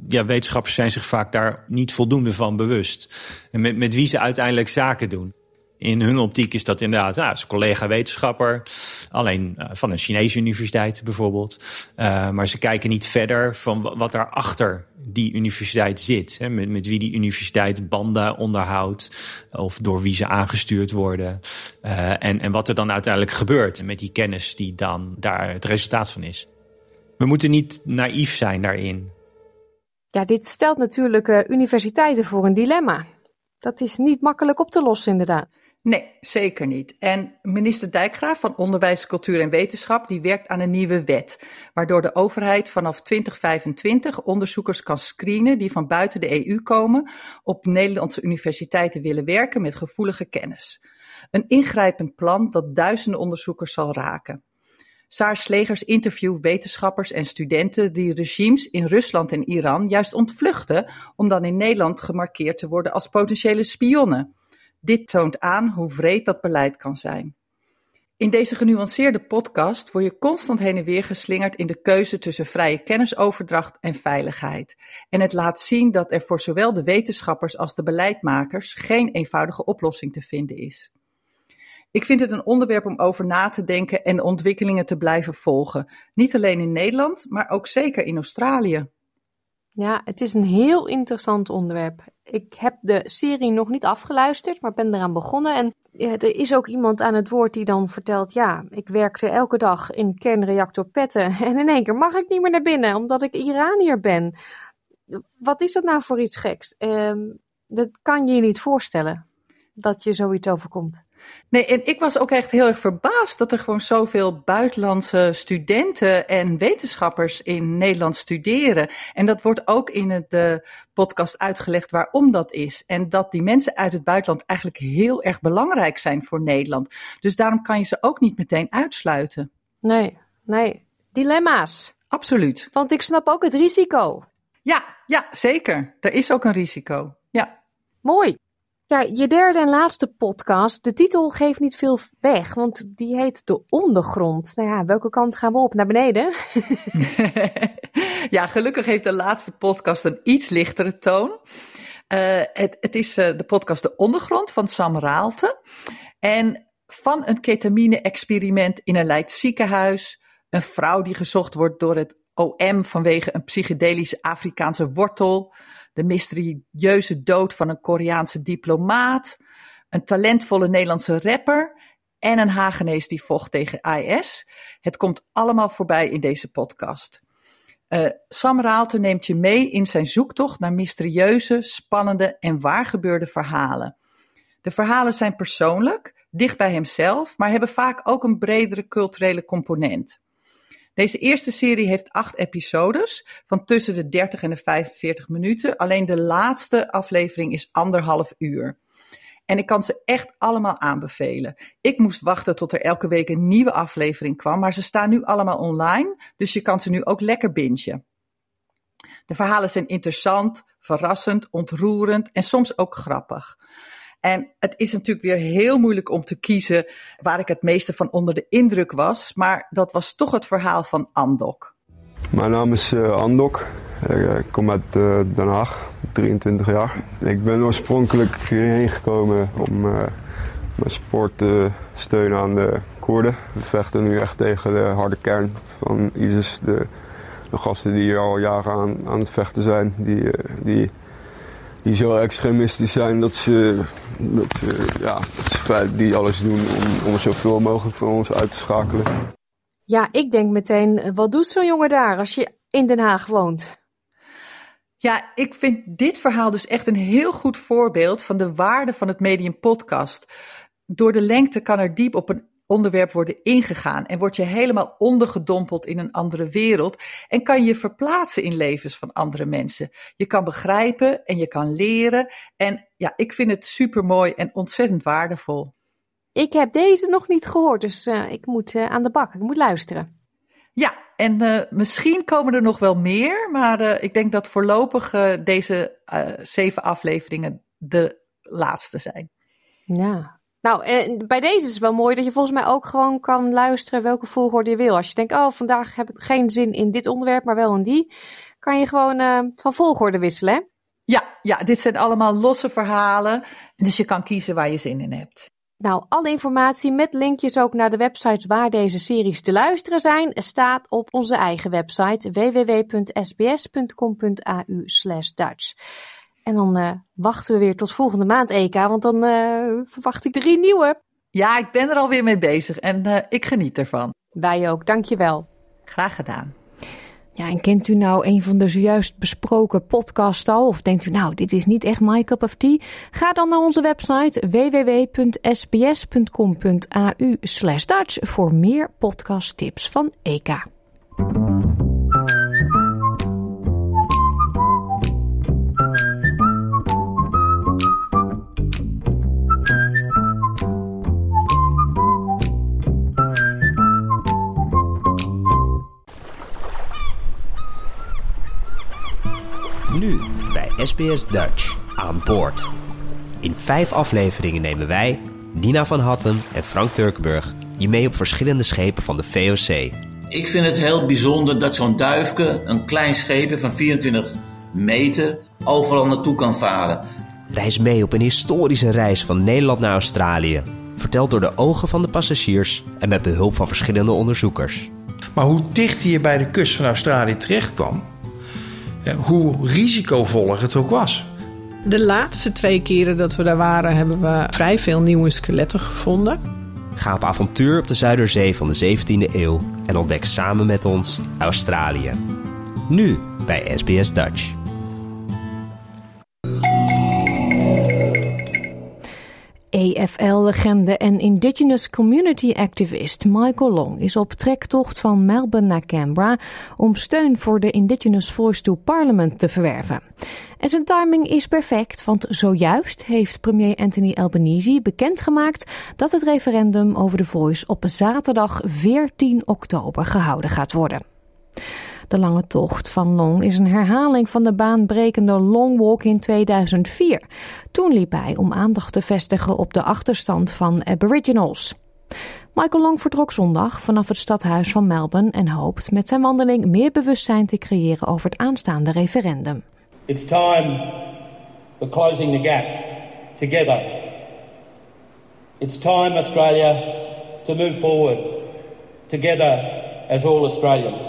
Ja, wetenschappers zijn zich vaak daar niet voldoende van bewust. En met, met wie ze uiteindelijk zaken doen in hun optiek is dat inderdaad, nou, is collega-wetenschapper, alleen uh, van een Chinese universiteit bijvoorbeeld. Uh, maar ze kijken niet verder van wat daar achter die universiteit zit. Hè, met, met wie die universiteit banden onderhoudt of door wie ze aangestuurd worden. Uh, en, en wat er dan uiteindelijk gebeurt met die kennis die dan daar het resultaat van is. We moeten niet naïef zijn daarin. Ja, dit stelt natuurlijk universiteiten voor een dilemma. Dat is niet makkelijk op te lossen, inderdaad. Nee, zeker niet. En minister Dijkgraaf van Onderwijs, Cultuur en Wetenschap die werkt aan een nieuwe wet, waardoor de overheid vanaf 2025 onderzoekers kan screenen die van buiten de EU komen op Nederlandse universiteiten willen werken met gevoelige kennis. Een ingrijpend plan dat duizenden onderzoekers zal raken. Saar Slegers interviewt wetenschappers en studenten die regimes in Rusland en Iran juist ontvluchten om dan in Nederland gemarkeerd te worden als potentiële spionnen. Dit toont aan hoe wreed dat beleid kan zijn. In deze genuanceerde podcast word je constant heen en weer geslingerd in de keuze tussen vrije kennisoverdracht en veiligheid. En het laat zien dat er voor zowel de wetenschappers als de beleidmakers geen eenvoudige oplossing te vinden is. Ik vind het een onderwerp om over na te denken en ontwikkelingen te blijven volgen. Niet alleen in Nederland, maar ook zeker in Australië. Ja, het is een heel interessant onderwerp. Ik heb de serie nog niet afgeluisterd, maar ben eraan begonnen. En er is ook iemand aan het woord die dan vertelt: Ja, ik werkte elke dag in kernreactor petten. En in één keer mag ik niet meer naar binnen omdat ik Iranier ben. Wat is dat nou voor iets geks? Uh, dat kan je je niet voorstellen dat je zoiets overkomt. Nee, en ik was ook echt heel erg verbaasd dat er gewoon zoveel buitenlandse studenten en wetenschappers in Nederland studeren. En dat wordt ook in het, de podcast uitgelegd waarom dat is. En dat die mensen uit het buitenland eigenlijk heel erg belangrijk zijn voor Nederland. Dus daarom kan je ze ook niet meteen uitsluiten. Nee, nee. Dilemma's. Absoluut. Want ik snap ook het risico. Ja, ja, zeker. Er is ook een risico. Ja. Mooi. Ja, je derde en laatste podcast. De titel geeft niet veel weg, want die heet De Ondergrond. Nou ja, welke kant gaan we op? Naar beneden? ja, gelukkig heeft de laatste podcast een iets lichtere toon. Uh, het, het, is uh, de podcast De Ondergrond van Sam Raalte. En van een ketamine-experiment in een Leids ziekenhuis, een vrouw die gezocht wordt door het OM vanwege een psychedelische Afrikaanse wortel de mysterieuze dood van een Koreaanse diplomaat, een talentvolle Nederlandse rapper en een Hagenees die vocht tegen IS. Het komt allemaal voorbij in deze podcast. Uh, Sam Raalte neemt je mee in zijn zoektocht naar mysterieuze, spannende en waargebeurde verhalen. De verhalen zijn persoonlijk, dicht bij hemzelf, maar hebben vaak ook een bredere culturele component. Deze eerste serie heeft acht episodes van tussen de 30 en de 45 minuten. Alleen de laatste aflevering is anderhalf uur. En ik kan ze echt allemaal aanbevelen. Ik moest wachten tot er elke week een nieuwe aflevering kwam, maar ze staan nu allemaal online, dus je kan ze nu ook lekker bingen. De verhalen zijn interessant, verrassend, ontroerend en soms ook grappig. En het is natuurlijk weer heel moeilijk om te kiezen waar ik het meeste van onder de indruk was, maar dat was toch het verhaal van Andok. Mijn naam is uh, Andok. Ik kom uit uh, Den Haag, 23 jaar. Ik ben oorspronkelijk hierheen gekomen om mijn sport te steunen aan de Koerden. We vechten nu echt tegen de harde kern van ISIS. De, de gasten die hier al jaren aan, aan het vechten zijn. Die, die, die zo extremistisch zijn dat ze, dat ze, ja, dat die alles doen om, om zoveel mogelijk van ons uit te schakelen. Ja, ik denk meteen, wat doet zo'n jongen daar als je in Den Haag woont? Ja, ik vind dit verhaal dus echt een heel goed voorbeeld van de waarde van het medium podcast. Door de lengte kan er diep op een onderwerp worden ingegaan en word je helemaal ondergedompeld in een andere wereld en kan je verplaatsen in levens van andere mensen. Je kan begrijpen en je kan leren en ja, ik vind het super mooi en ontzettend waardevol. Ik heb deze nog niet gehoord, dus uh, ik moet uh, aan de bak, ik moet luisteren. Ja, en uh, misschien komen er nog wel meer, maar ik denk dat voorlopig deze zeven afleveringen de laatste zijn. Ja, nou, en bij deze is het wel mooi dat je volgens mij ook gewoon kan luisteren welke volgorde je wil. Als je denkt, oh, vandaag heb ik geen zin in dit onderwerp, maar wel in die, kan je gewoon van volgorde wisselen. Hè? Ja, ja, dit zijn allemaal losse verhalen, dus je kan kiezen waar je zin in hebt. Nou, alle informatie met linkjes ook naar de websites waar deze series te luisteren zijn, staat op onze eigen website www.sbs.com.au Dutch. En dan uh, wachten we weer tot volgende maand, EK, want dan uh, verwacht ik drie nieuwe. Ja, ik ben er alweer mee bezig en uh, ik geniet ervan. Wij ook, dankjewel. Graag gedaan. Ja, en kent u nou een van de zojuist besproken podcasts al? Of denkt u nou, dit is niet echt my cup of tea? Ga dan naar onze website www.sbs.com.au Dutch voor meer podcasttips van EK. Nu bij SBS Dutch aan boord. In vijf afleveringen nemen wij, Nina van Hatten en Frank Turkenburg, je mee op verschillende schepen van de VOC. Ik vind het heel bijzonder dat zo'n duifke, een klein schepen van 24 meter, overal naartoe kan varen. Reis mee op een historische reis van Nederland naar Australië. Verteld door de ogen van de passagiers en met behulp van verschillende onderzoekers. Maar hoe dicht hij bij de kust van Australië terecht kwam, hoe risicovoller het ook was. De laatste twee keren dat we daar waren, hebben we vrij veel nieuwe skeletten gevonden. Ga op avontuur op de Zuiderzee van de 17e eeuw en ontdek samen met ons Australië. Nu bij SBS Dutch. EFL-legende en Indigenous Community Activist Michael Long is op trektocht van Melbourne naar Canberra om steun voor de Indigenous Voice to Parliament te verwerven. En zijn timing is perfect, want zojuist heeft premier Anthony Albanese bekendgemaakt dat het referendum over de Voice op zaterdag 14 oktober gehouden gaat worden. De lange tocht van Long is een herhaling van de baanbrekende Long Walk in 2004. Toen liep hij om aandacht te vestigen op de achterstand van Aboriginals. Michael Long vertrok zondag vanaf het stadhuis van Melbourne en hoopt met zijn wandeling meer bewustzijn te creëren over het aanstaande referendum. It's time for closing the gap together. It's time Australia to move forward together as all Australians.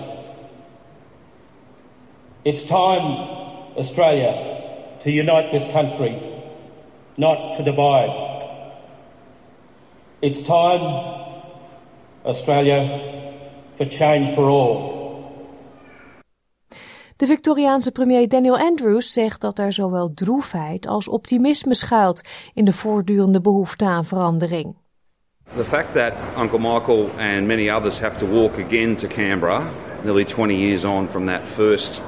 It's time, Australia, to unite this country, not to divide. It's time, Australia, for change for all. De Victoriaanse premier Daniel Andrews zegt dat er zowel droefheid als optimisme schuilt in de voortdurende behoefte aan verandering. The fact that Uncle Michael and many others have to walk again to Canberra, nearly 20 years on from that first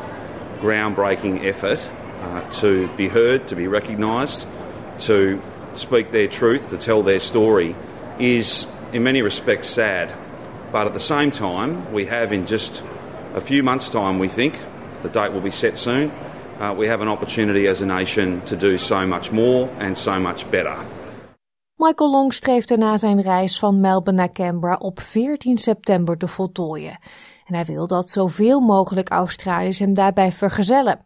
groundbreaking effort, uh, to be heard, to be recognised, to speak their truth, to tell their story, is in many respects sad. But at the same time, we have in just a few months' time, we think, the date will be set soon, uh, we have an opportunity as a nation to do so much more and so much better. Michael Long streeft er na zijn reis van Melbourne naar Canberra op 14 september te voltooien. Hij wil dat zoveel mogelijk Australiërs hem daarbij vergezellen.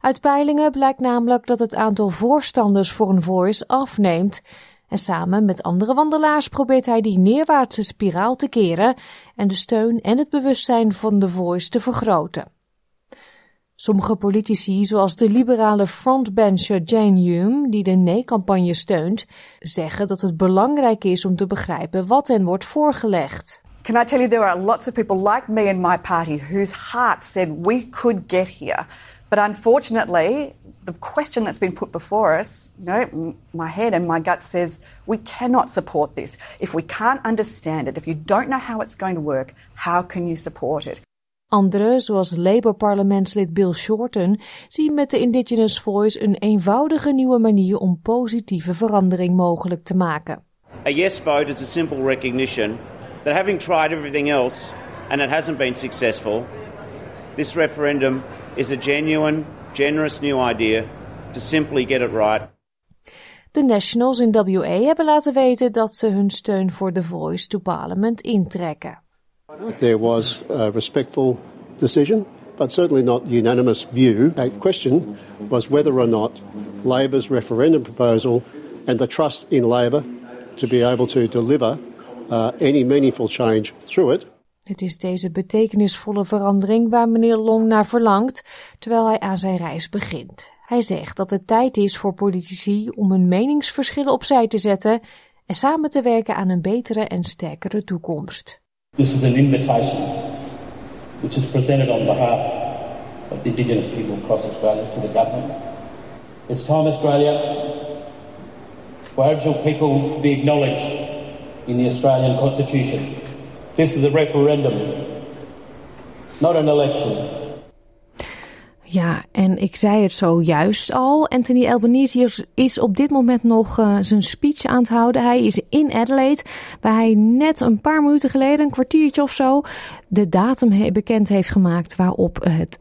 Uit peilingen blijkt namelijk dat het aantal voorstanders voor een voice afneemt. En samen met andere wandelaars probeert hij die neerwaartse spiraal te keren en de steun en het bewustzijn van de voice te vergroten. Sommige politici, zoals de liberale frontbencher Jane Hume, die de nee-campagne steunt, zeggen dat het belangrijk is om te begrijpen wat hen wordt voorgelegd. Can I tell you, there are lots of people like me and my party whose heart said we could get here. But unfortunately, the question that's been put before us, you know, my head and my gut says we cannot support this. If we can't understand it, if you don't know how it's going to work, how can you support it? Anderen, zoals Labour-parlementslid Bill Shorten, zien met de Indigenous Voice een eenvoudige nieuwe manier om positieve verandering mogelijk te maken. A yes vote is a simple recognition that having tried everything else and it hasn't been successful, this referendum is a genuine, generous new idea to simply get it right. De Nationals in WA hebben laten weten dat ze hun steun voor The Voice to Parliament intrekken. There was a respectful decision, but certainly not unanimous view. The question was whether or not Labor's referendum proposal and the trust in Labor to be able to deliver any meaningful change through it. Het is deze betekenisvolle verandering waar meneer Long naar verlangt, terwijl hij aan zijn reis begint. Hij zegt dat het tijd is voor politici om hun meningsverschillen opzij te zetten en samen te werken aan een betere en sterkere toekomst. This is an invitation which is presented on behalf of the Indigenous people across Australia to the government. It's time Australia for Aboriginal people to be acknowledged in the Australian Constitution. This is a referendum, not an election. Ja, en ik zei het zojuist al. Anthony Albanese is op dit moment nog uh, zijn speech aan het houden. Hij is in Adelaide, waar hij net een paar minuten geleden, een kwartiertje of zo, de datum bekend heeft gemaakt waarop het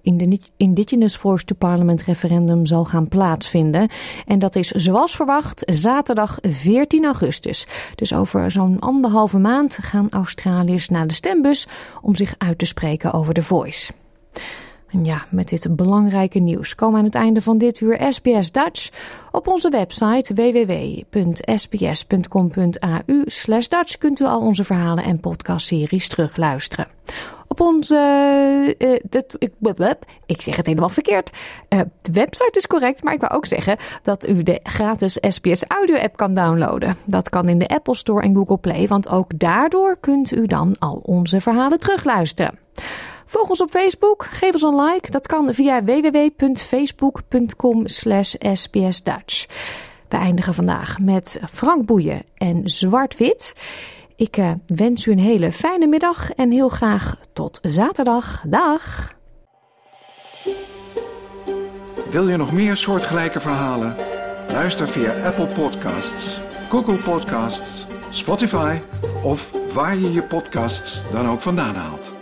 Indigenous Voice to Parliament referendum zal gaan plaatsvinden. En dat is zoals verwacht zaterdag 14 augustus. Dus over zo'n anderhalve maand gaan Australiërs naar de stembus om zich uit te spreken over de Voice. En ja, met dit belangrijke nieuws komen aan het einde van dit uur SBS Dutch. Op onze website www.sbs.com.au Dutch kunt u al onze verhalen en podcastseries terugluisteren. Op onze, uh, dat, ik, ik zeg het helemaal verkeerd. Uh, de website is correct, maar ik wil ook zeggen dat u de gratis SBS audio app kan downloaden. Dat kan in de Apple Store en Google Play, want ook daardoor kunt u dan al onze verhalen terugluisteren. Volg ons op Facebook, geef ons een like. Dat kan via www.facebook.com slash sbsdutch. We eindigen vandaag met Frank Boeien en Zwart-Wit. Ik uh, wens u een hele fijne middag en heel graag tot zaterdag. Dag! Wil je nog meer soortgelijke verhalen? Luister via Apple Podcasts, Google Podcasts, Spotify of waar je je podcasts dan ook vandaan haalt.